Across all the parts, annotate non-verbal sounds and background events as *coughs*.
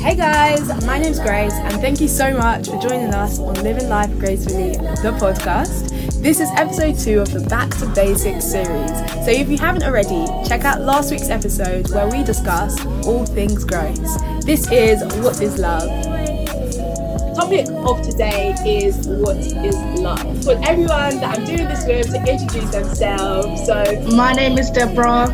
Hey guys, my name's Grace, and thank you so much for joining us on Living Life Gracefully, the podcast. This is episode two of the Back to Basics series. So if you haven't already, check out last week's episode where we discussed all things grace. This is What is Love? topic of today is what is love. For everyone that I'm doing this with to introduce themselves. So my name is Deborah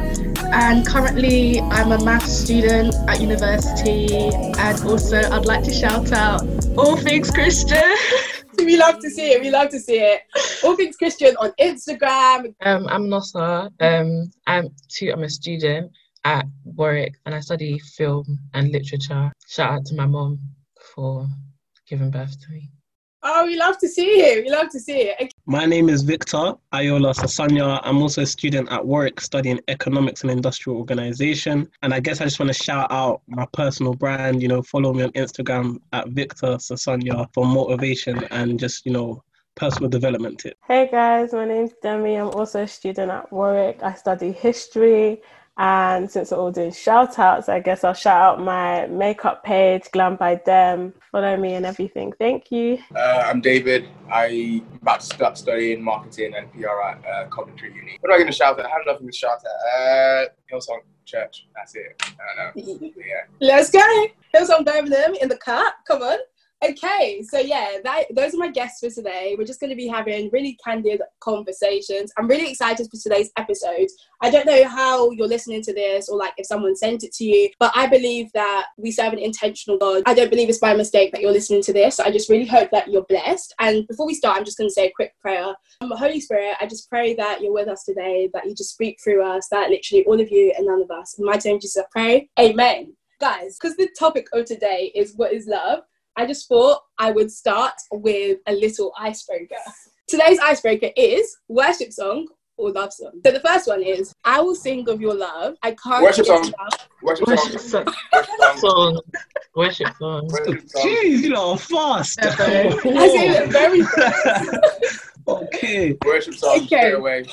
and currently I'm a maths student at university and also I'd like to shout out all things Christian. *laughs* we love to see it. We love to see it. All things Christian on Instagram. Um, I'm Nosa. Um, I'm too. I'm a student at Warwick, and I study film and literature. Shout out to my mom for giving birth to me. Oh, we love to see it. We love to see it. Okay. My name is Victor Ayola Sasanya. I'm also a student at Warwick studying economics and industrial organization. And I guess I just want to shout out my personal brand. You know, follow me on Instagram at Victor Sasanya for motivation and just, you know, personal development tips. Hey guys, my name's Demi. I'm also a student at Warwick. I study history and since we're all doing shout outs, I guess I'll shout out my makeup page, Glam by Dem. Follow me and everything. Thank you. Uh, I'm David. I'm about to start studying marketing and PR at uh, Coventry Uni. What am I going to shout at? I have nothing to shout at. Uh, Hillsong Church. That's it. I don't know. Yeah. Let's go. Hillsong Birmingham in the car. Come on. Okay, so yeah, that, those are my guests for today. We're just going to be having really candid conversations. I'm really excited for today's episode. I don't know how you're listening to this or like if someone sent it to you, but I believe that we serve an intentional God. I don't believe it's by mistake that you're listening to this. I just really hope that you're blessed. And before we start, I'm just going to say a quick prayer. Um, Holy Spirit, I just pray that you're with us today, that you just speak through us, that literally all of you and none of us. In my name, Jesus, I pray. Amen. Guys, because the topic of today is what is love. I just thought I would start with a little icebreaker. Today's icebreaker is worship song or love song. So the first one is I will sing of your love. I can't worship song. Worship, worship song. song. Worship song. Jeez, you know, fast. *laughs* I say it very fast. *laughs* okay. Worship song. Okay. Straight away.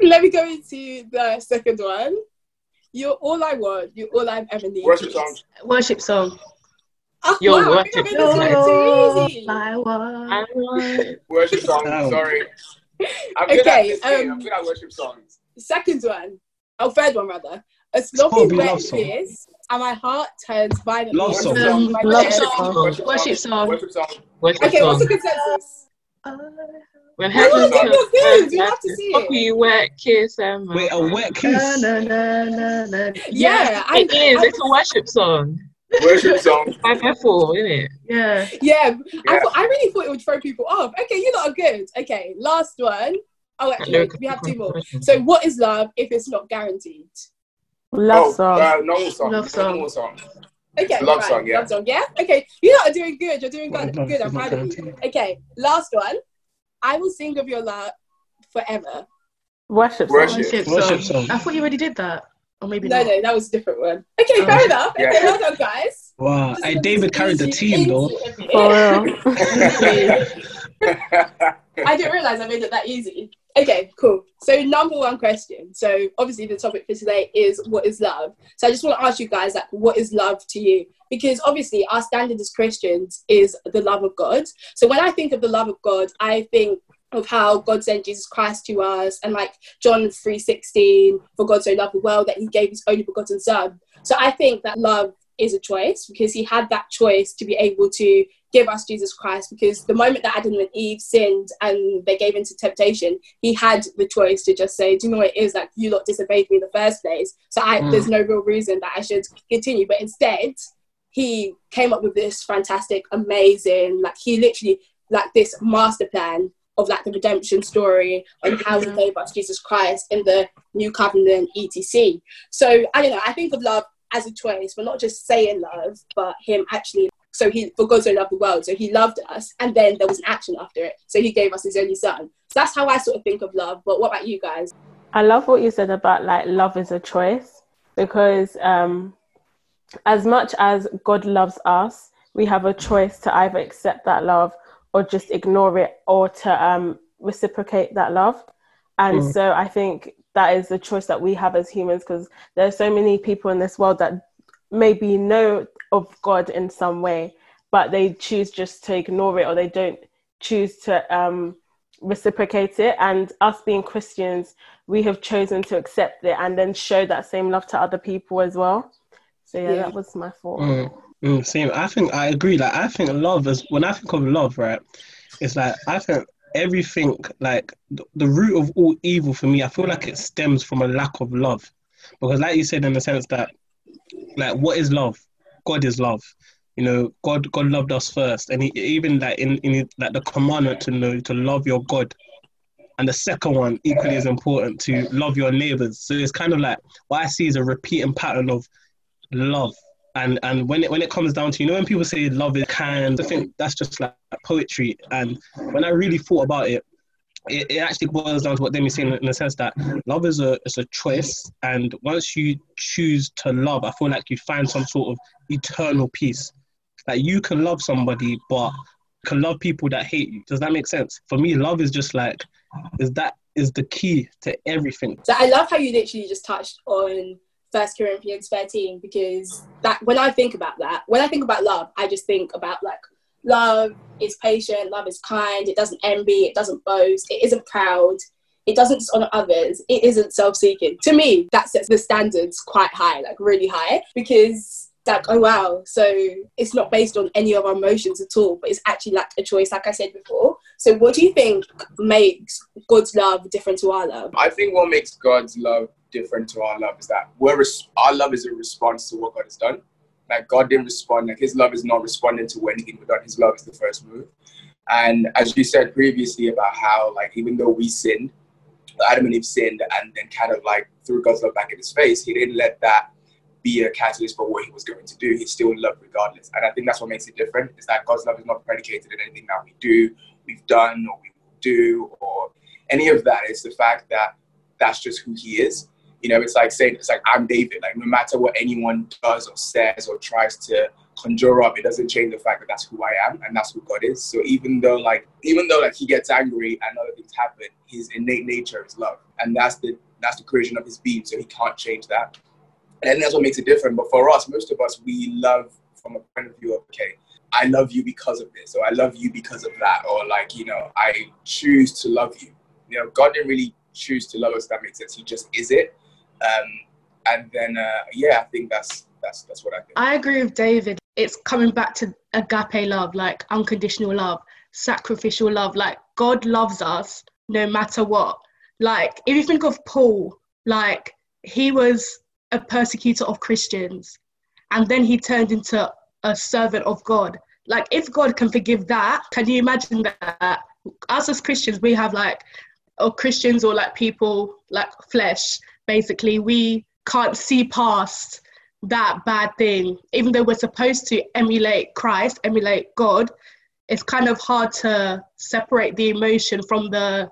Let me go into the second one. You're all I want. You're all I've ever needed. Worship song. Worship song. Oh, Yo, wow, worship song. Too easy. I want. Worship song. Sorry. I'm Okay, good at this game. um, I'm good at worship songs. Second one. Oh, third one rather. A sloppy gotta be wet love and my heart turns violently. Love into song. song in my Love song. Worship, Worship song. Worship song. Worship Okay, what's the song. consensus? When No, no, heaven no, comes, good. You have to see it. Fuck you, wet kiss and Wait, a wet kiss. Na, na, na, na. Yeah, I, It is. I- It's a worship song. Worship song. By Bethel, isn't it? Yeah. yeah. I, Yeah. thought, I really thought it would throw people off. Okay, you lot are good. Okay, last one. Oh, actually, we have two more. So, what is love if it's not guaranteed? Love oh, song. Uh, normal song. Love song. Normal song. Okay, Love right, song, yeah. Love song, yeah. Okay, you lot are doing good. You're doing Well, good. Good. I'm proud of you. Okay, last one. I will sing of your love forever. Worship song. Worship. Worship, Worship song. song. I thought you already did that. Or maybe No, not. no, that was a different one. Okay, Oh. fair enough. Yeah. Okay, well done, guys. Wow. Just Hey, David carried the team, though. into it. *laughs* *laughs* I didn't realize I made it that easy. Okay, cool. So number one question. So obviously the topic for today is what is love. So I just want to ask you guys like what is love to you? Because obviously our standard as Christians is the love of God. So when I think of the love of God, I think of how God sent Jesus Christ to us and like John 3:16 for God so loved the world that he gave his only begotten son. So I think that love is a choice because he had that choice to be able to give us Jesus Christ because the moment that Adam and Eve sinned and they gave into temptation, he had the choice to just say, Do you know what it is? Like, you lot disobeyed me in the first place. So I, Mm. there's no real reason that I should continue. But instead, he came up with this fantastic, amazing, like, he literally, like, this master plan of like the redemption story and how he gave us Jesus Christ in the new covenant etc. So I don't know, I think of love as a choice, but not just saying love, but him actually so he for God so loved the world. So he loved us and then there was an action after it. So he gave us his only son. So that's how I sort of think of love. But what about you guys? I love what you said about like love is a choice because um, as much as God loves us, we have a choice to either accept that love or just ignore it or to um, reciprocate that love. And Mm. so I think that is the choice that we have as humans because there are so many people in this world that maybe know of God in some way, but they choose just to ignore it or they don't choose to um, reciprocate it. And us being Christians, we have chosen to accept it and then show that same love to other people as well. So yeah, Yeah. that was my thought. Mm, mm, same. I think I agree. Like I think love is when I think of love, right? It's like I think everything like the, the root of all evil for me. I feel like it stems from a lack of love, because like you said, in the sense that like what is love? God is love. You know, God God loved us first, and he, even like in in like the commandment to know to love your God. And the second one, equally as important, to love your neighbors. So it's kind of like what I see is a repeating pattern of love and and when it when it comes down to you know when people say love is kind I think that's just like poetry. And when I really thought about it it, it actually boils down to what Demi's saying in the sense that love is a is a choice. And once you choose to love I feel like you find some sort of eternal peace. Like you can love somebody but can love people that hate you. Does that make sense? For me love is just like is that is the key to everything. So I love how you literally just touched on First Corinthians 13 because that when I think about that, when I think about love, I just think about like love is patient, love is kind, it doesn't envy, it doesn't boast, it isn't proud, it doesn't dishonor others, it isn't self-seeking. To me, that sets the standards quite high, like really high, because like oh wow, so it's not based on any of our emotions at all, but it's actually like a choice, like I said before. So what do you think makes God's love different to our love? I think what makes God's love different to our love is that we're res- our love is a response to what God has done. Like God didn't respond. Like His love is not responding to anything we've done. His love is the first move. And as you said previously about how like even though we sinned, Adam and Eve sinned, and then kind of like threw God's love back in His face, He didn't let that be a catalyst for what He was going to do. He still loved regardless. And I think that's what makes it different. Is that God's love is not predicated in anything that we do, we've done, or we will do, or any of that. It's the fact that that's just who He is. You know, it's like saying, it's like, I'm David. Like, no matter what anyone does or says or tries to conjure up, it doesn't change the fact that that's who I am and that's who God is. So even though, like, even though, like, he gets angry and other things happen, his innate nature is love. And that's the, that's the creation of his being. So he can't change that. And that's what makes it different. But for us, most of us, we love from a point of view of, okay, I love you because of this, or I love you because of that, or like, you know, I choose to love you. You know, God didn't really choose to love us, that makes sense. He just is it. Um, and then, uh, yeah, I think that's that's that's what I think. I agree with David. It's coming back to agape love, like unconditional love, sacrificial love. Like God loves us no matter what. Like if you think of Paul, like he was a persecutor of Christians and then he turned into a servant of God. Like if God can forgive that, can you imagine that? Us as Christians, we have like or Christians or like people like flesh, basically, we can't see past that bad thing. Even though we're supposed to emulate Christ, emulate God, it's kind of hard to separate the emotion from the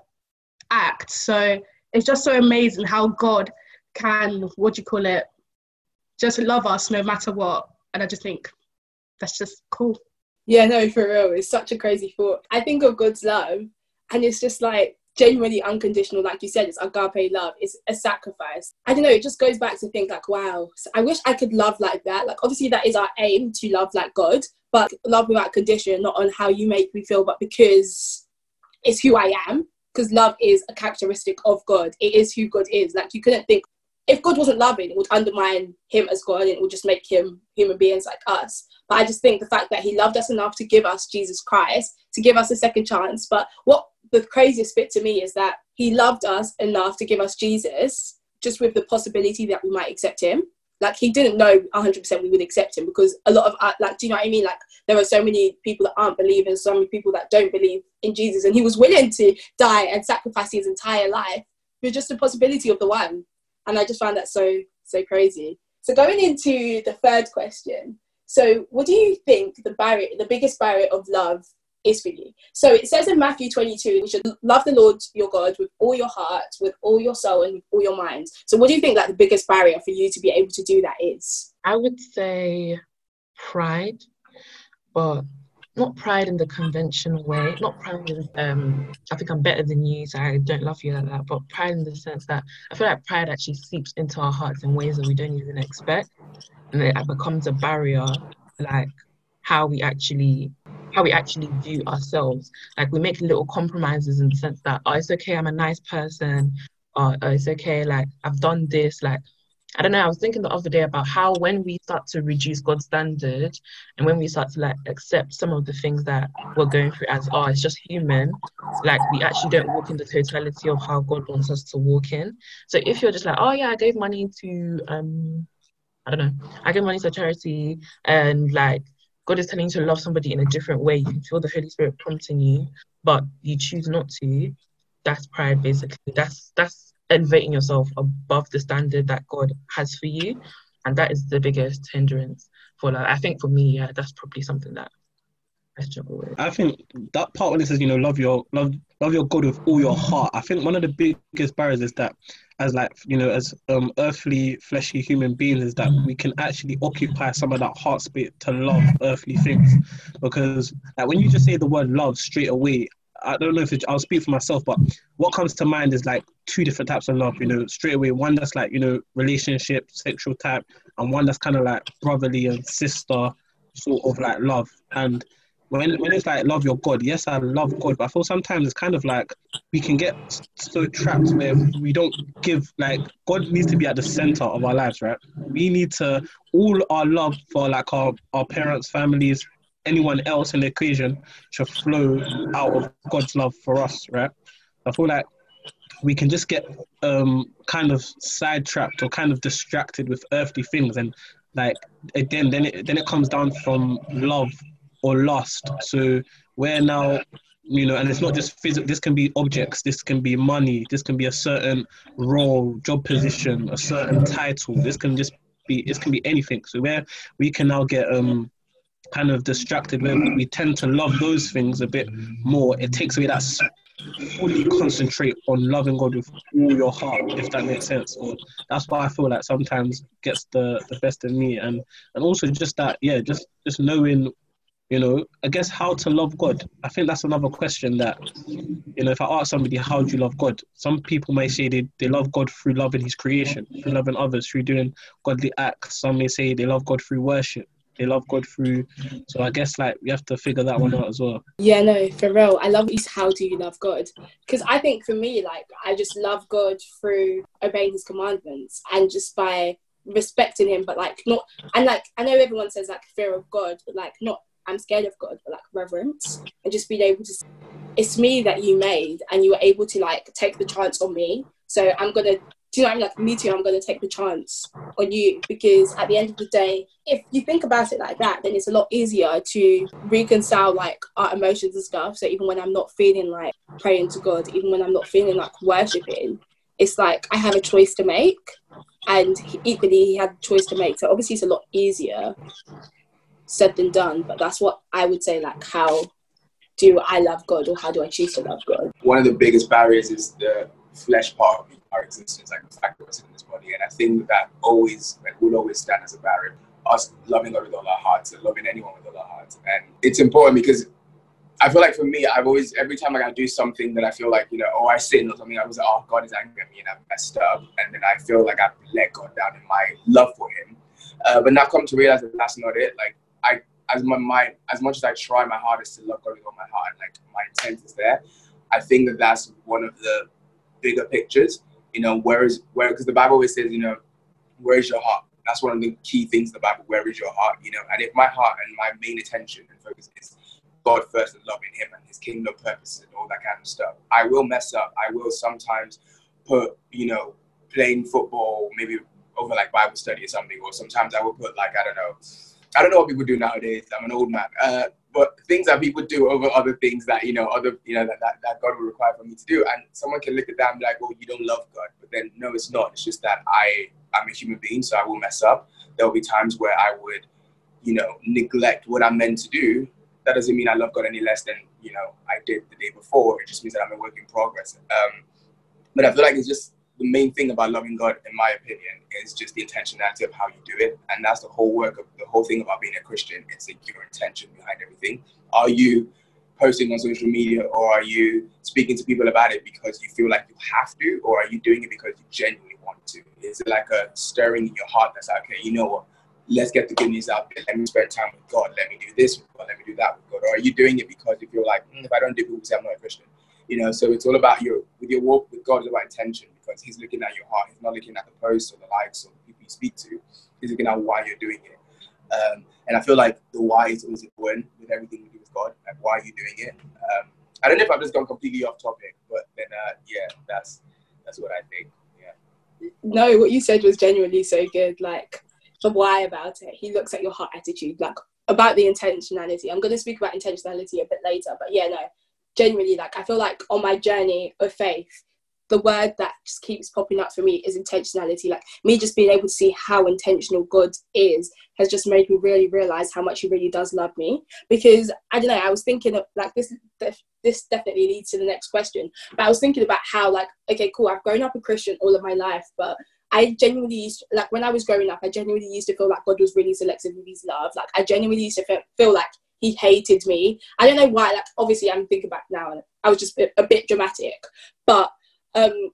act. So it's just so amazing how God can, what do you call it, just love us no matter what. And I just think that's just cool. Yeah, no, for real. It's such a crazy thought. I think of God's love, and it's just like genuinely unconditional. Like you said, it's agape love. It's a sacrifice. I don't know. It just goes back to think like, wow, I wish I could love like that. Like, obviously, that is our aim to love like God, but love without condition, not on how you make me feel, but because it's who I am. Because love is a characteristic of God. It is who God is. Like, you couldn't think if God wasn't loving, it would undermine him as God and it would just make him human beings like us. But I just think the fact that he loved us enough to give us Jesus Christ, to give us a second chance. But what the craziest bit to me is that he loved us enough to give us Jesus, just with the possibility that we might accept him. Like he didn't know 100% we would accept him because a lot of, uh, like, do you know what I mean? Like there are so many people that aren't believing, so many people that don't believe in Jesus. And he was willing to die and sacrifice his entire life with just the possibility of the one and I just found that so so crazy. So going into the third question, so what do you think the barrier, the biggest barrier of love is for you? So it says in Matthew 22, you should love the Lord your God with all your heart, with all your soul, and with all your mind. So what do you think like the biggest barrier for you to be able to do that is? I would say pride, but not pride in the conventional way. Not pride in um, I think I'm better than you, so I don't love you like that. But pride in the sense that I feel like pride actually seeps into our hearts in ways that we don't even expect, and it becomes a barrier like how we actually how we actually view ourselves. Like we make little compromises in the sense that oh it's okay, I'm a nice person, or oh, it's okay, like I've done this, like I don't know, I was thinking the other day about how when we start to reduce God's standard and when we start to like accept some of the things that we're going through as oh it's just human, like we actually don't walk in the totality of how God wants us to walk in. So if you're just like, oh yeah, I gave money to um I don't know, I gave money to charity and like God is telling you to love somebody in a different way, you feel the Holy Spirit prompting you, but you choose not to, that's pride basically. That's that's elevating yourself above the standard that God has for you. And that is the biggest hindrance for like I think for me, yeah, that's probably something that I think that part when it says, you know, love your love love your God with all your heart. I think one of the biggest barriers is that as like you know as um earthly fleshy human beings is that we can actually occupy some of that heart space to love earthly things because like when you just say the word love straight away I don't know if I'll speak for myself, but what comes to mind is like two different types of love. You know, straight away, one that's like you know relationship, sexual type, and one that's kind of like brotherly and sister sort of like love. And when when it's like love your God, yes, I love God, but I feel sometimes it's kind of like we can get so trapped where we don't give like God needs to be at the center of our lives, right? We need to all our love for like our our parents, families, anyone else in the equation should flow out of God's love for us, right? I feel like we can just get um, kind of sidetracked or kind of distracted with earthly things, and like again, then it then it comes down from love or lost. So where now, you know, and it's not just physical. This can be objects. This can be money. This can be a certain role, job position, a certain title. This can just be. This can be anything. So where we can now get um kind of distracted when we tend to love those things a bit more, it takes away that fully concentrate on loving God with all your heart, if that makes sense. Or that's why I feel like sometimes gets the, the best of me, and and also just that, yeah, just just knowing, you know, I guess how to love God. I think that's another question that, you know, if I ask somebody how do you love God, some people may say they, they love God through loving His creation, through loving others, through doing godly acts. Some may say they love God through worship they love God through. So I guess like we have to figure that one out as well. Yeah, no, for real. I love these. How do you love God? Because I think for me, like I just love God through obeying His commandments and just by respecting Him, but like not. And like I know everyone says like fear of God, but like not. I'm scared of God, but like reverence and just being able to. It's me that you made, and you were able to like take the chance on me. So I'm gonna do you know what I mean? Like, me too, I'm going to take the chance on you because at the end of the day, if you think about it like that, then it's a lot easier to reconcile like our emotions and stuff. So even when I'm not feeling like praying to God, even when I'm not feeling like worshiping, it's like I have a choice to make. And equally, he had a choice to make. So obviously, it's a lot easier said than done. But that's what I would say, like, how do I love God or how do I choose to love God? One of the biggest barriers is the flesh part of our existence, like the fact that we're in this body. And I think that always, like, will always stand as a barrier. Us loving God with all our hearts and loving anyone with all our hearts. And it's important because I feel like for me, I've always, every time like, I do something that I feel like, you know, oh, I sin or something, I was like, oh, God is angry at me and I've messed up. And then I feel like I've let God down in my love for Him. Uh, but now I've come to realize that that's not it. Like, I, as my mind, as much as I try my hardest to love God with all my heart and like my intent is there, I think that that's one of the bigger pictures you know, where is where? Because the Bible always says, you know, where is your heart? That's one of the key things in the Bible. Where is your heart? You know, and if my heart and my main attention and focus is God first and loving Him and His kingdom purposes and all that kind of stuff, I will mess up. I will sometimes put, you know, playing football maybe over like Bible study or something, or sometimes I will put like I don't know, I don't know what people do nowadays. I'm an old man. Uh, but things that people do over other things that you know other you know that, that, that god will require for me to do. And someone can look at that and be like well you don't love god. But then no it's not. It's just that i i'm a human being so i will mess up. There'll be times where i would you know neglect what i'm meant to do. That doesn't mean i love god any less than you know i did the day before. It just means that i'm a work in progress. Um, but i feel like it's just the main thing about loving God, in my opinion, is just the intentionality of how you do it, and that's the whole work of the whole thing about being a Christian. It's like your intention behind everything. Are you posting on social media, or are you speaking to people about it because you feel like you have to, or are you doing it because you genuinely want to? Is it like a stirring in your heart that's like, okay, you know what? let's get the good news out there. Let me spend time with God. Let me do this with God. Let me do that with God. Or are you doing it because you feel like mm, if I don't do it, people say I'm not a Christian? You know, so it's all about your with your walk with God. It's about intention because He's looking at your heart. He's not looking at the posts or the likes or the people you speak to. He's looking at why you're doing it. Um, and I feel like the why is always important with everything we do with God. Like why are you doing it? Um, I don't know if I've just gone completely off topic, but then uh, yeah, that's that's what I think. Yeah. No, what you said was genuinely so good. Like the why about it. He looks at your heart attitude, like about the intentionality. I'm going to speak about intentionality a bit later, but yeah, no, genuinely, like I feel like on my journey of faith, the word that just keeps popping up for me is intentionality. Like me just being able to see how intentional God is has just made me really realize how much He really does love me. Because I don't know, I was thinking of like this. This definitely leads to the next question. But I was thinking about how like okay, cool. I've grown up a Christian all of my life, but I genuinely used like when I was growing up, I genuinely used to feel like God was really selective with His love. Like I genuinely used to feel, like He hated me. I don't know why. Like obviously, I'm thinking back now, and I was just a bit dramatic, but um,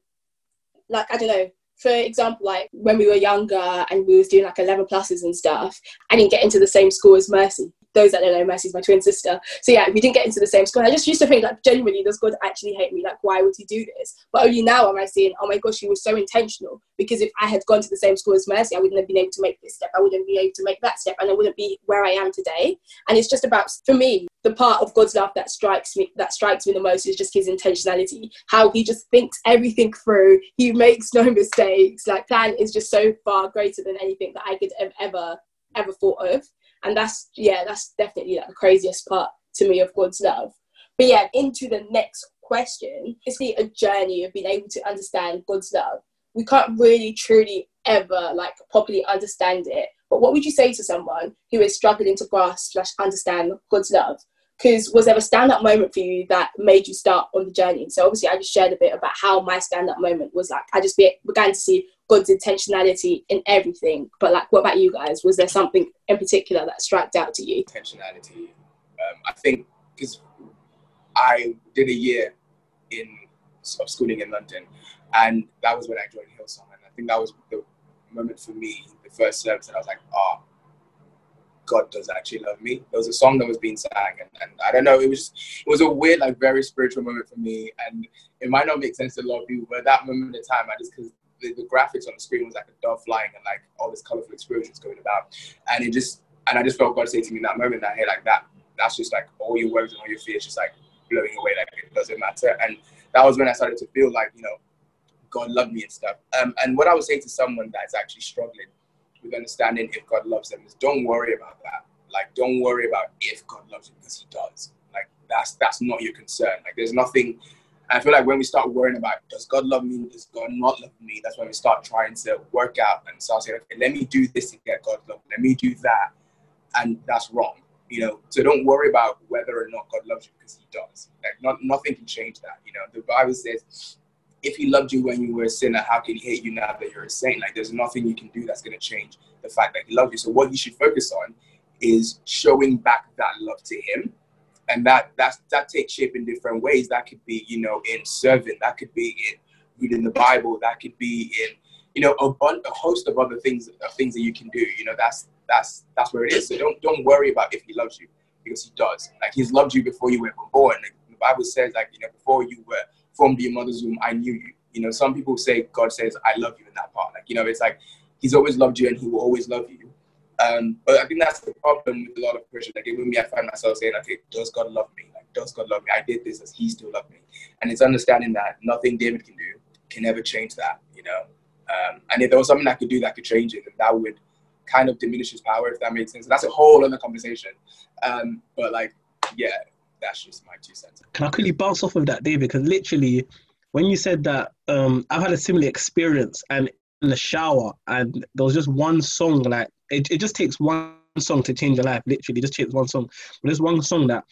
like I don't know. For example, like when we were younger and we was doing like 11 pluses and stuff, I didn't get into the same school as Mercy those that don't know, Mercy's my twin sister. So yeah, we didn't get into the same school. I just used to think like genuinely, does God actually hate me? Like, why would he do this? But only now am I seeing, oh my gosh, he was so intentional. Because if I had gone to the same school as Mercy, I wouldn't have been able to make this step. I wouldn't be able to make that step, and I wouldn't be where I am today. And it's just about for me, the part of God's love that strikes me that strikes me the most is just his intentionality. How he just thinks everything through. He makes no *laughs* mistakes. Like plan is just so far greater than anything that I could have ever ever thought of and that's yeah that's definitely like the craziest part to me of god's love. But yeah into the next question. It's a journey of being able to understand god's love. We can't really truly ever like properly understand it. But what would you say to someone who is struggling to grasp slash understand god's love? Because was there a stand-up moment for you that made you start on the journey? So obviously i just shared a bit about how my stand-up moment was like i just be, began to see God's intentionality in everything. But like, what about you guys? Was there something in particular that struck out to you? Intentionality. Um, I think because I did a year in of schooling in London, and that was when I joined Hillsong, and I think that was the moment for me, the first service, and I was like, oh. God does actually love me. There was a song that was being sang, and, and I don't know, it was it was a weird, like very spiritual moment for me, and it might not make sense to a lot of people, but at that moment in time, I just because the, the, graphics on the screen was like a dove flying and like all this colorful explosions going about. And it just, and I just felt God say to me in that moment that, hey, like that, that's just like all your worries and all your fears just like blowing away, like it doesn't matter. And that was when I started to feel like, you know, God loved me and stuff. Um, and what I would say to someone that's actually struggling with understanding if God loves them is don't worry about that. Like, don't worry about if God loves you because He does. Like, that's that's not your concern. Like, there's nothing I feel like when we start worrying about does God love me, does God not love me, that's when we start trying to work out and start saying, okay, let me do this to get God's love, let me do that, and that's wrong. You know, so don't worry about whether or not God loves you because He does. Like, not nothing can change that. You know, the Bible says, if He loved you when you were a sinner, how can He hate you now that you're a saint? Like, there's nothing you can do that's going to change the fact that He loves you. So what you should focus on is showing back that love to Him and that that's that takes shape in different ways. That could be, you know, in serving. That could be in reading the Bible. That could be in, you know, a, bun- a host of other things, of things that you can do. You know, that's that's that's where it is. So don't don't worry about if He loves you because He does. Like He's loved you before you were born. Like, the Bible says, like you know, before you were formed in your mother's womb, I knew you. You know, some people say God says, I love you in that part. Like you know, it's like He's always loved you and He will always love you. Um, but I think that's the problem with a lot of Christians. Like even me, I find myself saying, okay, does God love me? Like, does God love me? I did this, does He still love me? And it's understanding that nothing David can do can ever change that, you know. Um, and if there was something I could do that could change it, then that would kind of diminish his power, if that makes sense. That's a whole other conversation. Um, but like, yeah, that's just my two cents. Can I quickly bounce off of that, David? Because literally, when you said that, um, I've had a similar experience, and the shower, and there was just one song like it, it just takes one song to change your life. Literally, just takes one song. But there's one song that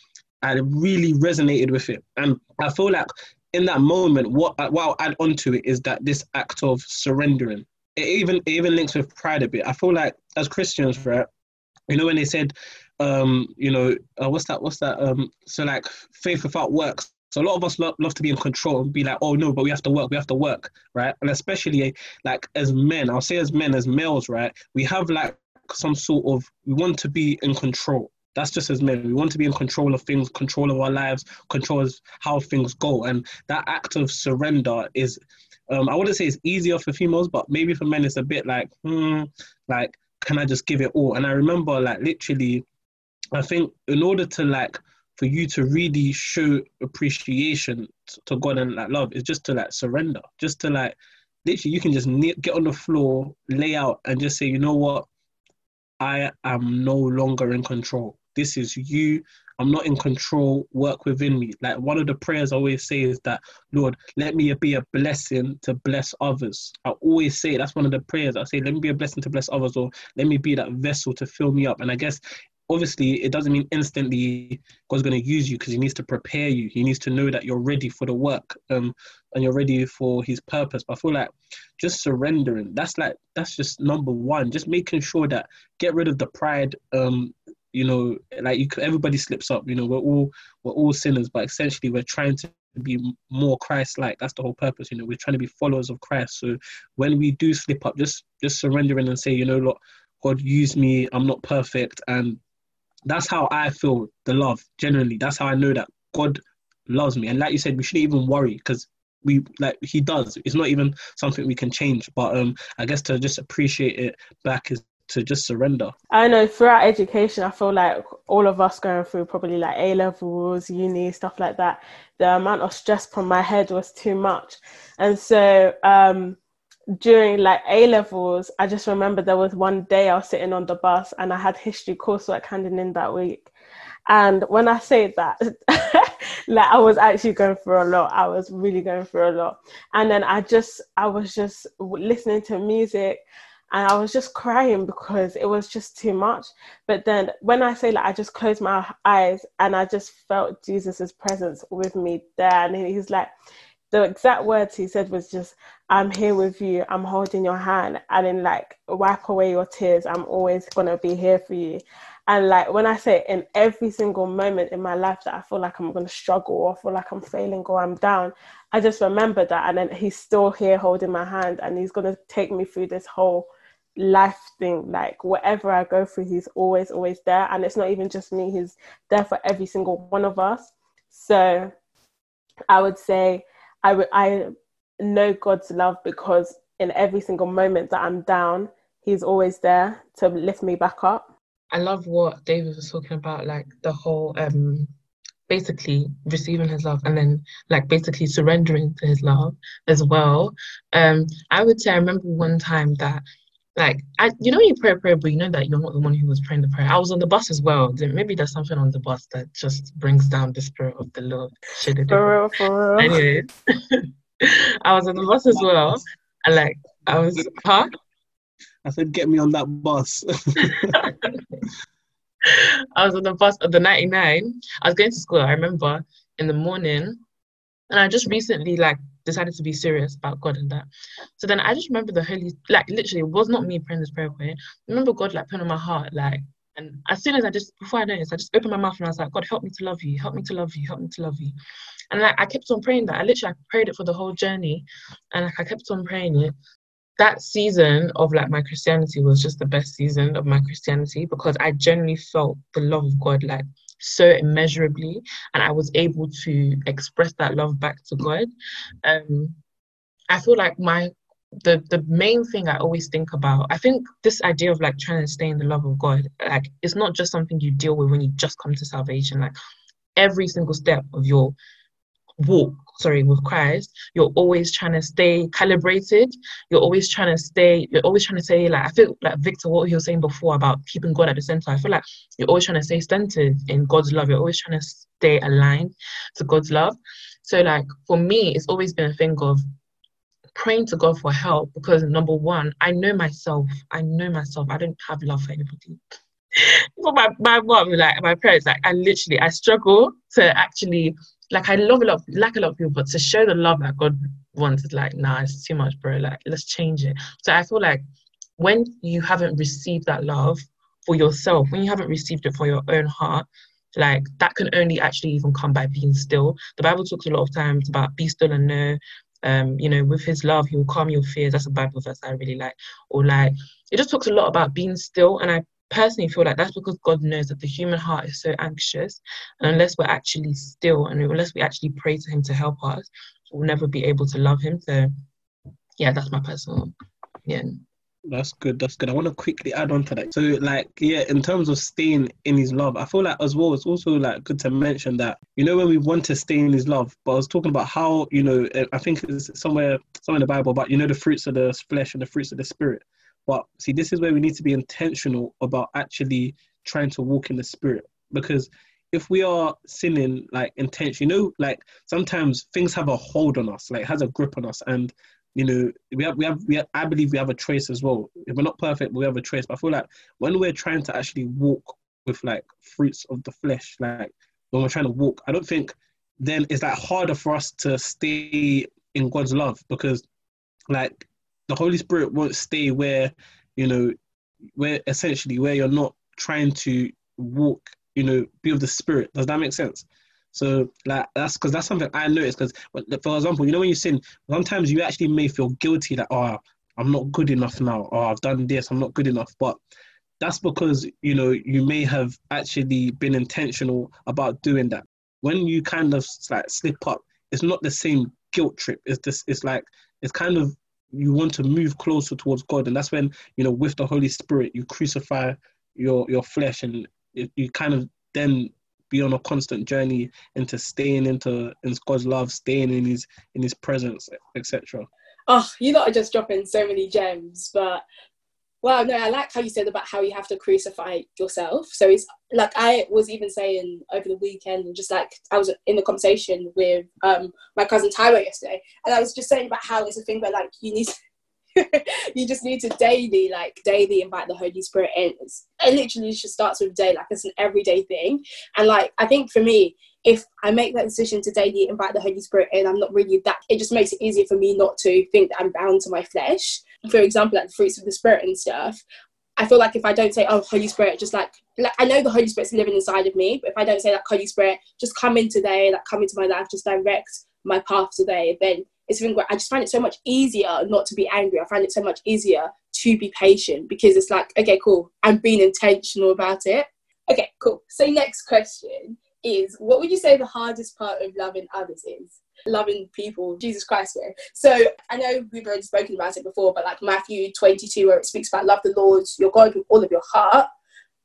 I really resonated with it, and I feel like in that moment, what what I'll add onto it is that this act of surrendering. It even it even links with pride a bit. I feel like as Christians, right? You know when they said, um, you know, uh, what's that? What's that? Um, so like faith without works. So a lot of us love, love to be in control and be like, oh no, but we have to work, we have to work, right? And especially like as men, I'll say as men, as males, right? We have like some sort of we want to be in control. That's just as men. We want to be in control of things, control of our lives, control of how things go. And that act of surrender is, um, I wouldn't say it's easier for females, but maybe for men it's a bit like, hmm, like, can I just give it all? And I remember, like, literally, I think in order to like for you to really show appreciation to God and like love is just to like surrender, just to like literally you can just get on the floor, lay out, and just say, you know what, I am no longer in control. This is you. I'm not in control. Work within me. Like one of the prayers I always say is that, Lord, let me be a blessing to bless others. I always say that's one of the prayers. I say, let me be a blessing to bless others, or let me be that vessel to fill me up. And I guess obviously it doesn't mean instantly God's going to use you because he needs to prepare you. He needs to know that you're ready for the work um, and you're ready for his purpose. But I feel like just surrendering, that's like, that's just number one. Just making sure that get rid of the pride. Um, you know, like you, everybody slips up, you know, we're all, we're all sinners, but essentially we're trying to be more Christ-like. That's the whole purpose. You know, we're trying to be followers of Christ. So when we do slip up, just just surrendering and say, you know, look, God use me. I'm not perfect, and that's how I feel the love. Generally, that's how I know that God loves me. And like you said, we shouldn't even worry because we like He does. It's not even something we can change. But um, I guess to just appreciate it back is to just surrender. I know throughout education, I feel like all of us going through probably like A levels, uni, stuff like that, the amount of stress from my head was too much. And so um, during like A levels, I just remember there was one day I was sitting on the bus and I had history coursework handing in that week. And when I say that, *laughs* like I was actually going through a lot. I was really going through a lot. And then I just, I was just listening to music and I was just crying because it was just too much. But then when I say like I just closed my eyes and I just felt Jesus's presence with me there, and he's like, the exact words he said was just, I'm here with you, I'm holding your hand, and then like wipe away your tears, I'm always gonna be here for you. And like when I say in every single moment in my life that I feel like I'm gonna struggle or feel like I'm failing or I'm down, I just remember that and then he's still here holding my hand and he's gonna take me through this whole life thing. Like whatever I go through, he's always, always there. And it's not even just me, he's there for every single one of us. So I would say I, I know God's love because in every single moment that I'm down, He's always there to lift me back up. I love what David was talking about, like the whole um basically receiving his love and then like basically surrendering to his love as well. Um I would say I remember one time that like I you know you pray a prayer but you know that you're not the one who was praying the prayer. I was on the bus as well. Maybe there's something on the bus that just brings down the spirit of the Lord. For real, for real. Anyways. *laughs* I was on the bus as well. And like I was huh? I said get me on that bus. *laughs* I was on the bus at the 99. I was going to school, I remember, in the morning. And I just recently like decided to be serious about God and that. So then I just remember the Holy like literally it was not me praying this prayer way. I remember God like putting on my heart, like and as soon as I just before I noticed, I just opened my mouth and I was like, God help me to love you, help me to love you, help me to love you. And like I kept on praying that. I literally I prayed it for the whole journey, and like I kept on praying it. That season of like my Christianity was just the best season of my Christianity because I genuinely felt the love of God like so immeasurably, and I was able to express that love back to God. Um, I feel like my the the main thing I always think about, I think this idea of like trying to stay in the love of God, like it's not just something you deal with when you just come to salvation. Like every single step of your walk sorry with christ you're always trying to stay calibrated. You're always trying to stay you're always trying to say like i feel like victor what he was saying before about keeping god at the center i feel like you're always trying to stay centered in god's love. You're always trying to stay aligned to god's love. So like for me it's always been a thing of praying to god for help because number one i know myself. I know myself. I don't have love for anybody. *laughs* For my, my mom, like my parents, like I literally I struggle to actually like I love a lot, like a lot of people, but to show the love that God wants is like, nah, it's too much, bro. Like, let's change it. So I feel like when you haven't received that love for yourself, when you haven't received it for your own heart, like that can only actually even come by being still. The Bible talks a lot of times about be still and know um, you know, with his love, he will calm your fears. That's a Bible verse I really like. Or like, it just talks a lot about being still. And I personally feel like that's because God knows that the human heart is so anxious. And unless we're actually still and unless we actually pray to him to help us, we'll never be able to love him. So yeah, that's my personal opinion. That's good. That's good. I want to quickly add on to that. So, like, yeah, in terms of staying in his love, I feel like as well, it's also like good to mention that you know when we want to stay in his love, but I was talking about how you know I think it's somewhere somewhere in the Bible, but you know the fruits of the flesh and the fruits of the spirit. But see, this is where we need to be intentional about actually trying to walk in the spirit because if we are sinning like intention, you know, like sometimes things have a hold on us, like has a grip on us, and you know, we have, we have, we have, I believe we have a choice as well. If we're not perfect, we have a choice. But I feel like when we're trying to actually walk with like fruits of the flesh, like when we're trying to walk, I don't think then it's like harder for us to stay in God's love because like the Holy Spirit won't stay where, you know, where essentially where you're not trying to walk, you know, be of the Spirit. Does that make sense? So like that's because that's something I noticed. Because for example, you know when you sin, sometimes you actually may feel guilty that oh I'm not good enough now, or I've done this, I'm not good enough. But that's because you know you may have actually been intentional about doing that. When you kind of like slip up, it's not the same guilt trip. It's just It's like it's kind of you want to move closer towards God, and that's when you know with the Holy Spirit you crucify your your flesh, and you, you kind of then be on a constant journey into staying into in God's love, staying in His in His presence, etc. Oh, you lot are just dropping so many gems, but well, no, I like how you said about how you have to crucify yourself. So it's like I was even saying over the weekend, and just like I was in the conversation with um, my cousin Tyler yesterday, and I was just saying about how it's a thing where like you need *laughs* you just need to daily, like daily invite the Holy Spirit in. It's, it literally just starts with a day, like it's an everyday thing. And like I think for me, if I make that decision to daily invite the Holy Spirit in, I'm not really that. It just makes it easier for me not to think that I'm bound to my flesh. For example, like the fruits of the Spirit and stuff. I feel like if I don't say, "Oh, Holy Spirit," just like, like I know the Holy Spirit's living inside of me, but if I don't say that, "Holy Spirit," just come in today, like come into my life, just direct my path today, then it's been great. I just find it so much easier not to be angry. I find it so much easier to be patient because it's like, okay, cool. I'm being intentional about it. Okay, cool. So next question is, what would you say the hardest part of loving others is? Loving people, Jesus Christ. Way. So I know we've already spoken about it before, but like Matthew 22, where it speaks about love the Lord your God with all of your heart.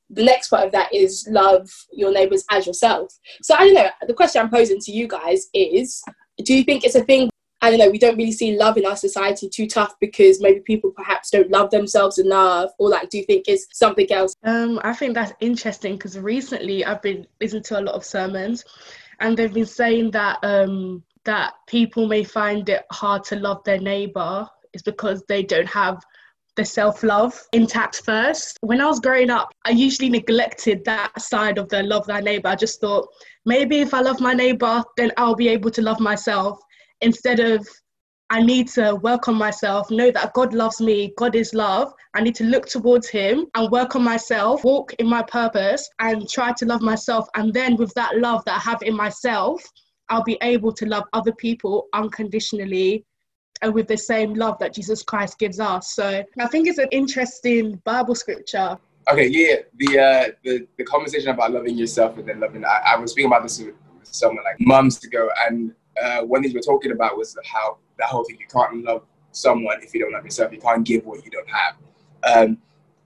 The next part of that is love your neighbors as yourself. So I don't know. The question I'm posing to you guys is, do you think it's a thing I don't know, we don't really see love in our society too tough because maybe people perhaps don't love themselves enough, or like, do you think it's something else? Um, I think that's interesting because recently I've been listening to a lot of sermons, and they've been saying that um, that people may find it hard to love their neighbor is because they don't have the self love intact first. When I was growing up, I usually neglected that side of the love thy neighbor. I just thought maybe if I love my neighbor, then I'll be able to love myself instead of I need to welcome myself, know that God loves me, God is love. I need to look towards Him and work on myself, walk in my purpose, and try to love myself. And then, with that love that I have in myself, I'll be able to love other people unconditionally and with the same love that Jesus Christ gives us. So I think it's an interesting Bible scripture. Okay, yeah, the uh, the the conversation about loving yourself and then loving. I, I was speaking about this with someone like months ago, and uh, one thing we were talking about was how that whole thing you can't love someone if you don't love yourself. You can't give what you don't have. Um,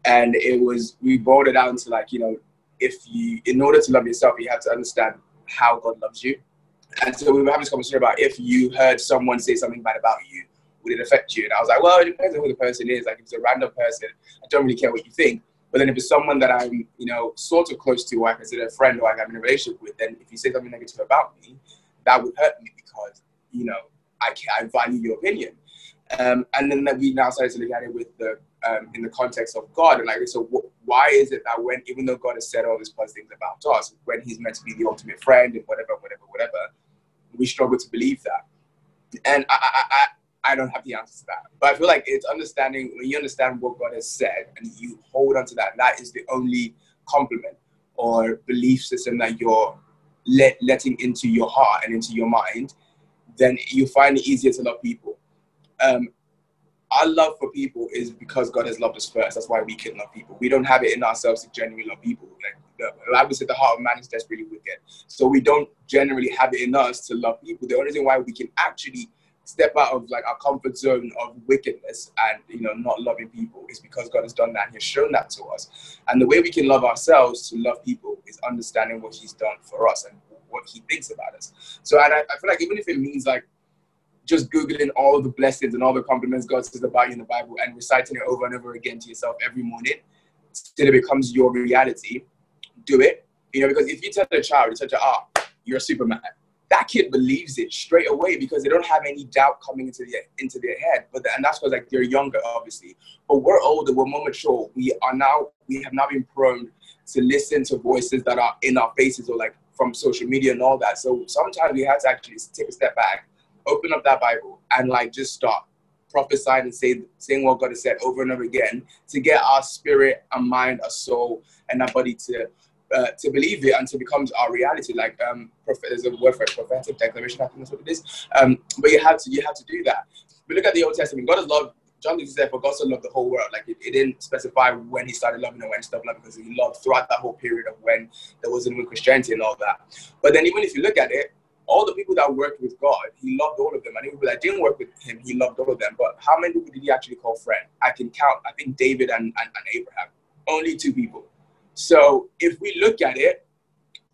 and it was we boiled it down to like you know if you in order to love yourself you have to understand how God loves you. And so we were having this conversation about if you heard someone say something bad about you, would it affect you? And I was like, well, it depends on who the person is. Like if it's a random person, I don't really care what you think. But then if it's someone that I'm, you know, sort of close to, or I consider a friend, or I'm in a relationship with, then if you say something negative about me, that would hurt me because you know I I value your opinion. Um, and then we now started to look at it with the um, in the context of God. And like so wh- why is it that when even though God has said all these positive things about us when He's meant to be the ultimate friend and whatever whatever whatever we struggle to believe that? And I, I, I I don't have the answer to that. But I feel like it's understanding when you understand what God has said and you hold on to that that is the only compliment or belief system that you're let, letting into your heart and into your mind, then you find it easier to love people. Um, our love for people is because God has loved us first. That's why we can love people. We don't have it in ourselves to genuinely love people. Like the Bible said, the heart of man is desperately wicked. So we don't generally have it in us to love people. The only reason why we can actually step out of like our comfort zone of wickedness and you know not loving people is because God has done that and He's shown that to us. And the way we can love ourselves to love people is understanding what He's done for us and what He thinks about us. So and I, I feel like even if it means like just googling all the blessings and all the compliments God says about you in the Bible and reciting it over and over again to yourself every morning till it becomes your reality, do it. You know, because if you tell a child, you tell a ah, you're a Superman, that kid believes it straight away because they don't have any doubt coming into their into their head. But the, and that's because like they're younger, obviously. But we're older, we're more mature. We are now we have now been prone to listen to voices that are in our faces or like from social media and all that. So sometimes we have to actually take a step back open up that Bible and like just start prophesying and say, saying what God has said over and over again to get our spirit, our mind, our soul, and our body to uh, to believe it until it becomes our reality. Like um, prophet, there's a word for it, prophetic declaration. I think that's what it is. Um, but you have to you have to do that. But look at the Old Testament. God has loved. John Luther said, "For God so loved the whole world." Like it, it, didn't specify when He started loving and when He stopped loving, because He loved throughout that whole period of when there wasn't even Christianity and all that. But then, even if you look at it, all the people that worked with God, he loved all of them. And the people that didn't work with him, he loved all of them. But how many people did he actually call friend? I can count, I think David and, and, and Abraham. Only two people. So if we look at it,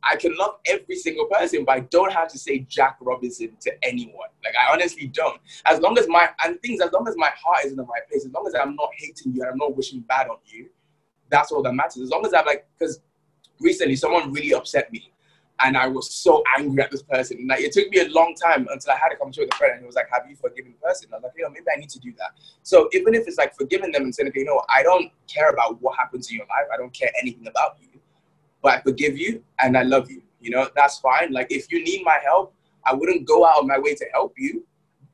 I can love every single person, but I don't have to say Jack Robinson to anyone. Like I honestly don't. As long as my and things, as long as my heart is in the right place, as long as I'm not hating you and I'm not wishing bad on you, that's all that matters. As long as I'm like, because recently someone really upset me and I was so angry at this person. And like, it took me a long time until I had a conversation with a friend, and he was like, "Have you forgiven the person?" I was like, "You know, maybe I need to do that." So even if it's like forgiving them and saying, "Okay, you know, I don't care about what happens in your life. I don't care anything about you, but I forgive you and I love you. You know, that's fine. Like if you need my help, I wouldn't go out of my way to help you."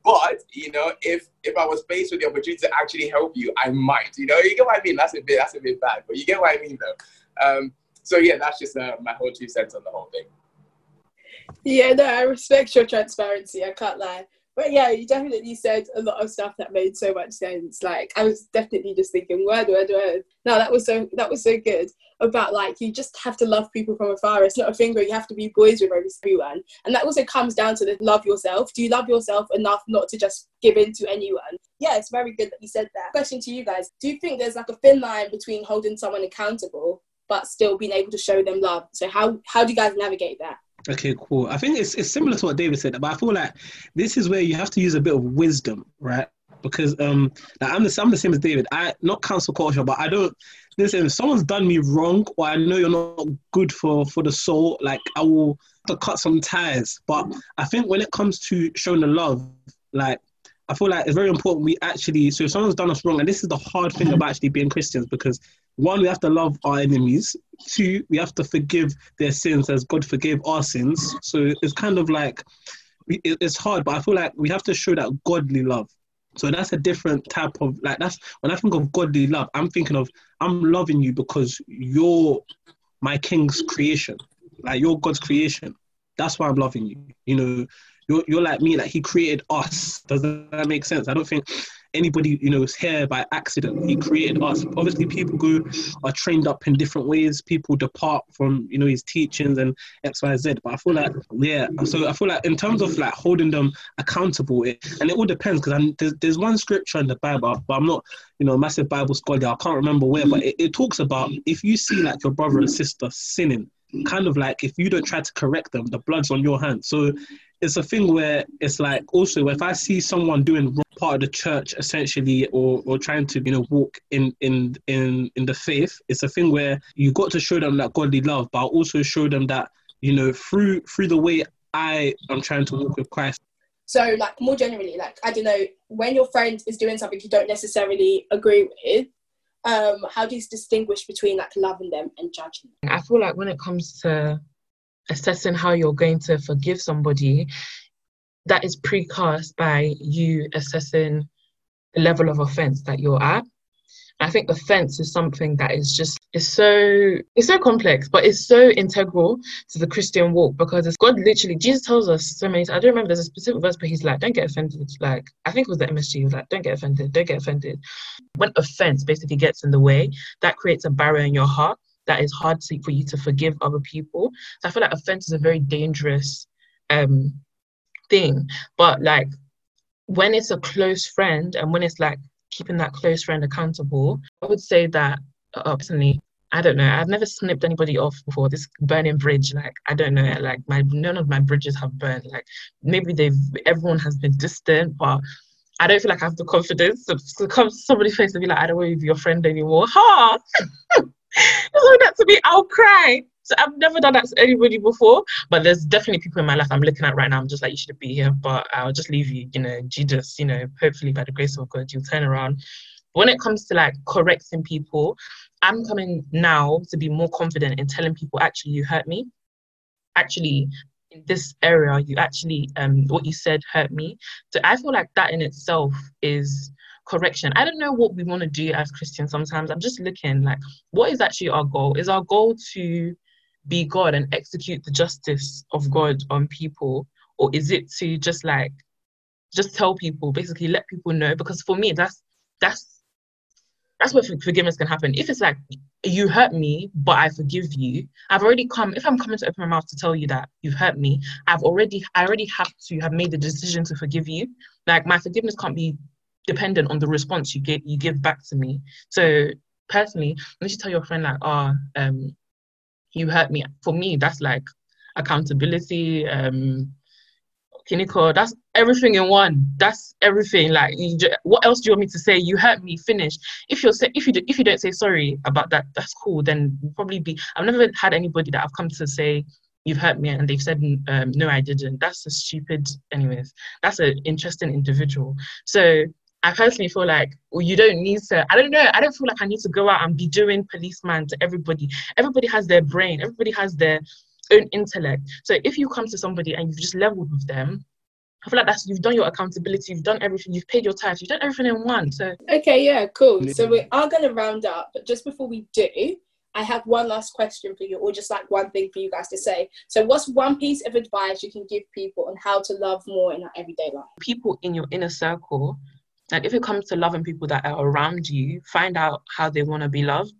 But you know, if if I was faced with the opportunity to actually help you, I might. You know, you get what I mean. That's a bit that's a bit bad, but you get what I mean, though. Um, so yeah, that's just uh, my whole two cents on the whole thing. Yeah, no, I respect your transparency. I can't lie. But yeah, you definitely said a lot of stuff that made so much sense. Like I was definitely just thinking word, word, word. No, that was so that was so good about like you just have to love people from afar. It's not a thing where you have to be boys with everyone. And that also comes down to the love yourself. Do you love yourself enough not to just give in to anyone? Yeah, it's very good that you said that. Question to you guys: Do you think there's like a thin line between holding someone accountable but still being able to show them love? So how how do you guys navigate that? Okay, cool. I think it's it's similar to what David said, but I feel like this is where you have to use a bit of wisdom, right? Because um, like I'm the I'm the same as David. I not cancel culture, but I don't listen. If someone's done me wrong, or I know you're not good for for the soul, like I will to cut some ties. But I think when it comes to showing the love, like I feel like it's very important we actually. So if someone's done us wrong, and this is the hard thing about actually being Christians, because one, we have to love our enemies. Two, we have to forgive their sins as God forgave our sins. So it's kind of like it's hard, but I feel like we have to show that godly love. So that's a different type of like that's when I think of godly love, I'm thinking of I'm loving you because you're my king's creation. Like you're God's creation. That's why I'm loving you. You know, you're you're like me, like he created us. Does that make sense? I don't think anybody you know is here by accident. He created us. Obviously people go are trained up in different ways. People depart from you know his teachings and xyz but i feel like yeah so i feel like in terms of like holding them accountable it, and it all depends because there's, there's one scripture in the bible but i'm not you know massive bible scholar. I can't remember where but it, it talks about if you see like your brother and sister sinning kind of like if you don't try to correct them the blood's on your hands. So it's a thing where it's like also if I see someone doing part of the church essentially or, or trying to you know walk in in in in the faith, it's a thing where you got to show them that godly love, but also show them that you know through through the way I am trying to walk with Christ. So like more generally, like I don't know, when your friend is doing something you don't necessarily agree with, um, how do you distinguish between like loving them and judging them? I feel like when it comes to assessing how you're going to forgive somebody, that is precast by you assessing the level of offense that you're at. I think offense is something that is just is so it's so complex, but it's so integral to the Christian walk because it's God literally Jesus tells us so many. I don't remember there's a specific verse, but he's like, "Don't get offended." Like I think it was the MSG. He was like, "Don't get offended. Don't get offended." When offense basically gets in the way, that creates a barrier in your heart that is hard to, for you to forgive other people. So I feel like offense is a very dangerous um thing, but like when it's a close friend and when it's like keeping that close friend accountable. I would say that uh, personally, I don't know. I've never snipped anybody off before. This burning bridge, like I don't know, like my none of my bridges have burned. Like maybe they've everyone has been distant, but I don't feel like I have the confidence to, to come to somebody's face and be like, I don't want to be your friend anymore. Ha! *laughs* That to me, I'll cry. So I've never done that to anybody before, but there's definitely people in my life I'm looking at right now. I'm just like, you should be here, but I'll just leave you. You know, Jesus. You know, hopefully by the grace of God, you'll turn around. When it comes to like correcting people, I'm coming now to be more confident in telling people, actually, you hurt me. Actually, in this area, you actually um what you said hurt me. So I feel like that in itself is correction. I don't know what we want to do as Christians sometimes. I'm just looking like what is actually our goal? Is our goal to be God and execute the justice of God on people? Or is it to just like just tell people, basically let people know? Because for me, that's that's that's where forgiveness can happen. If it's like you hurt me, but I forgive you, I've already come. If I'm coming to open my mouth to tell you that you've hurt me, I've already, I already have to have made the decision to forgive you. Like my forgiveness can't be dependent on the response you get, you give back to me. So personally, unless you tell your friend like, oh, um, you hurt me. For me, that's like accountability, um, clinical. That's everything in one. That's everything. Like, just, what else do you want me to say? You hurt me. Finish. If you're if you do, if you don't say sorry about that, that's cool. Then probably be. I've never had anybody that I've come to say you've hurt me and they've said um, no, I didn't. That's a stupid. Anyways, that's an interesting individual. So I personally feel like well, you don't need to. I don't know. I don't feel like I need to go out and be doing policeman to everybody. Everybody has their brain. Everybody has their own intellect. So if you come to somebody and you've just leveled with them, I feel like that's you've done your accountability. You've done everything. You've paid your tithes. You've done everything in one. So okay, yeah, cool. So we are going to round up, but just before we do, I have one last question for you, or just like one thing for you guys to say. So, what's one piece of advice you can give people on how to love more in our everyday life? People in your inner circle like if it comes to loving people that are around you, find out how they want to be loved.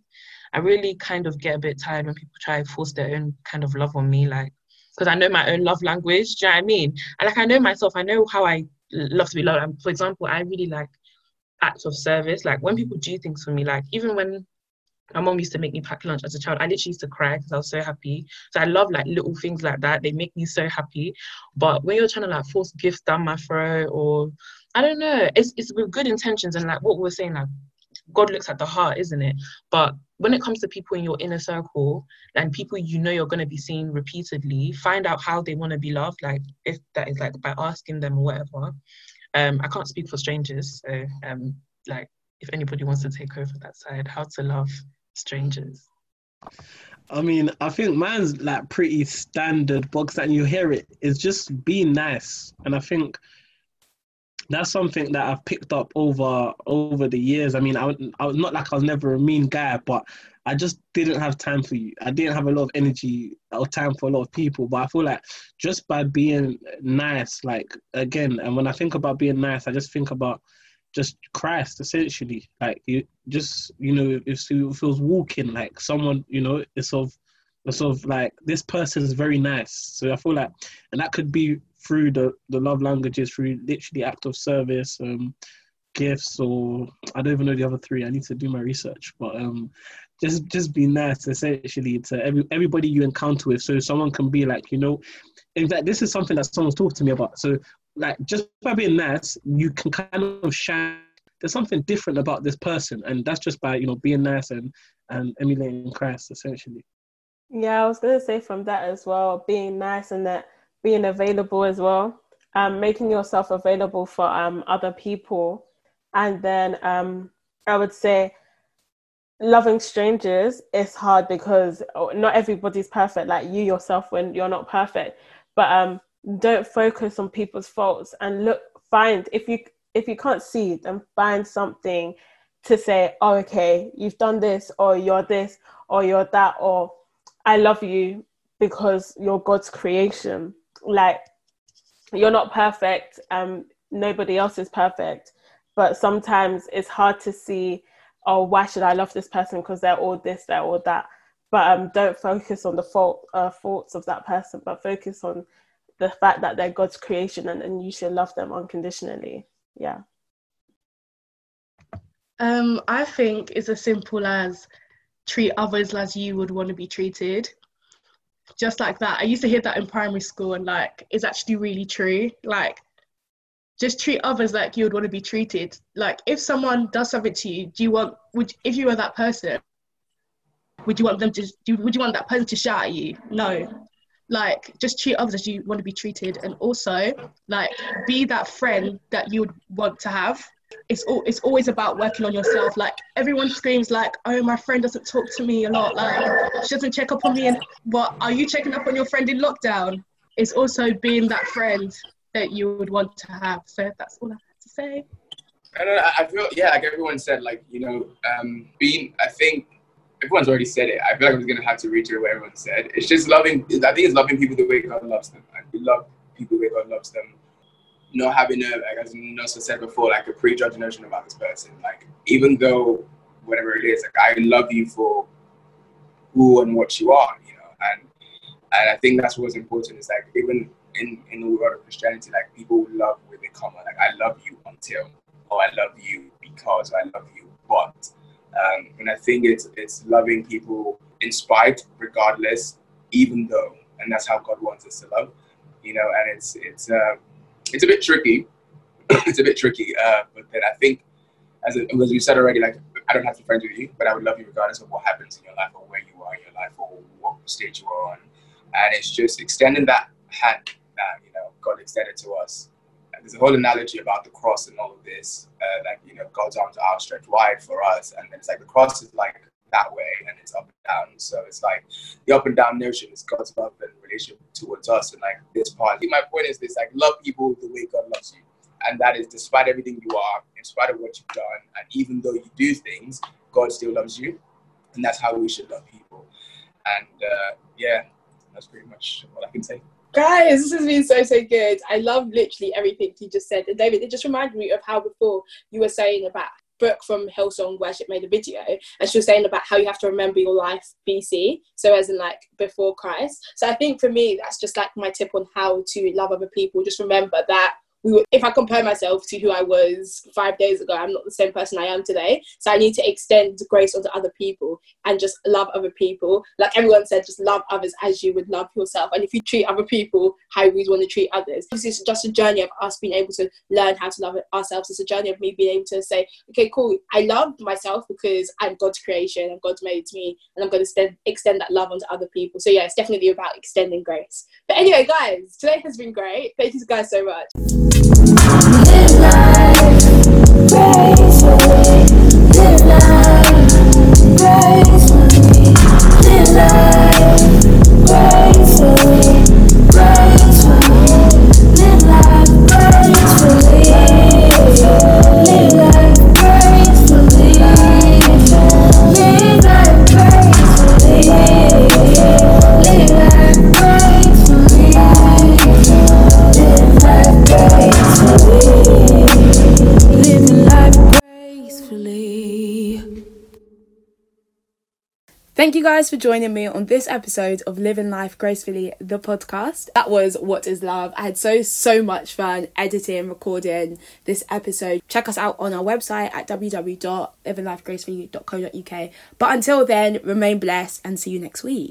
I really kind of get a bit tired when people try to force their own kind of love on me, like because I know my own love language. Do you know what I mean? And like I know myself, I know how I love to be loved. And for example, I really like acts of service. Like when people do things for me, like even when my mom used to make me pack lunch as a child. I literally used to cry because I was so happy. So I love like little things like that. They make me so happy. But when you're trying to like force gifts down my throat or I don't know. It's it's with good intentions and like what we are saying, like God looks at the heart, isn't it? But when it comes to people in your inner circle and people you know you're gonna be seeing repeatedly, find out how they want to be loved. Like if that is like by asking them or whatever. Um, I can't speak for strangers, so um, like if anybody wants to take over that side, how to love strangers. I mean, I think mine's like pretty standard box and you hear it. It's just being nice. And I think that's something that I've picked up over over the years. I mean, I, I was not like I was never a mean guy, but I just didn't have time for you. I didn't have a lot of energy or time for a lot of people. But I feel like just by being nice, like again, and when I think about being nice, I just think about just Christ essentially. Like you just you know, if, it was walking, like someone, you know, it's of it's sort of like this person is very nice. So I feel like, and that could be through the, the love languages, through literally act of service, um, gifts, or I don't even know the other three. I need to do my research, but um, just just be nice essentially to every everybody you encounter with, so someone can be like, you know, in fact, this is something that someone's talked to me about. So like, just by being nice, you can kind of shine. There's something different about this person, and that's just by you know being nice and and emulating Christ essentially. Yeah, I was gonna say from that as well, being nice and that being available as well, um, making yourself available for um, other people. And then um, I would say loving strangers is hard because oh, not everybody's perfect, like you yourself when you're not perfect. But um, don't focus on people's faults and look, find if you if you can't see then find something to say, oh, okay, you've done this, or you're this, or you're that, or I love you because you're God's creation. Like, you're not perfect, um, nobody else is perfect, but sometimes it's hard to see, oh, why should I love this person because they're all this, they're all that. But um, don't focus on the fault uh, faults of that person, but focus on the fact that they're God's creation and, and you should love them unconditionally. Yeah. Um, I think it's as simple as treat others as you would want to be treated. Just like that. I used to hear that in primary school and like it's actually really true. Like just treat others like you would want to be treated. Like if someone does something to you, do you want would if you were that person, would you want them to do would you want that person to shout at you? No. Like just treat others as you want to be treated and also like be that friend that you would want to have it's all it's always about working on yourself. Like everyone screams like, "Oh, my friend doesn't talk to me a lot. Like she doesn't check up on me." And what are you checking up on your friend in lockdown? It's also being that friend that you would want to have. So that's all I have to say. I don't know, I feel yeah, like everyone said, like you know, um, being. I think everyone's already said it. I feel like I'm gonna have to reiterate what everyone said. It's just loving. I think it's loving people the way God loves them. We love people the way God loves them not having a, like as Nusa said before, like a prejudged notion about this person. Like even though whatever it is, like I love you for who and what you are, you know, and and I think that's what's important is like even in in the world of Christianity, like people love where they come. Like I love you until, or I love you because I love you, but. Um, and I think it's it's loving people in spite, regardless, even though, and that's how God wants us to love, you know. And it's it's uh, it's a bit tricky. *coughs* it's a bit tricky. Uh, but then I think, as, as you said already, like I don't have to be friends with you, but I would love you regardless of what happens in your life or where you are in your life or what stage you are on. And it's just extending that hand that you know God extended to us. And there's a whole analogy about the cross and all of this. Uh, like you know, God's arms are outstretched wide for us, and it's like the cross is like that way and it's up and down. So it's like the up and down notion is God's love and relationship towards us. And like this part, my point is this like love people the way God loves you. And that is despite everything you are, in spite of what you've done, and even though you do things, God still loves you. And that's how we should love people. And uh, yeah, that's pretty much what I can say. Guys, this has been so so good. I love literally everything you just said. And David, it just reminded me of how before you were saying about Brooke from Hillsong Worship made a video and she was saying about how you have to remember your life BC, so as in like before Christ. So I think for me, that's just like my tip on how to love other people. Just remember that we were, if I compare myself to who I was five days ago, I'm not the same person I am today. So I need to extend grace onto other people and just love other people. Like everyone said, just love others as you would love yourself. And if you treat other people how we want to treat others, is just a journey of us being able to learn how to love ourselves. It's a journey of me being able to say, okay, cool, I love myself because I'm God's creation and God's made me, and I'm going to extend that love onto other people. So yeah, it's definitely about extending grace. But anyway, guys, today has been great. Thank you guys so much. Live life life gracefully. Live life Thank you guys for joining me on this episode of Living Life Gracefully, the podcast. That was What is Love. I had so, so much fun editing, recording this episode. Check us out on our website at www.livinglifegracefully.co.uk. But until then, remain blessed and see you next week.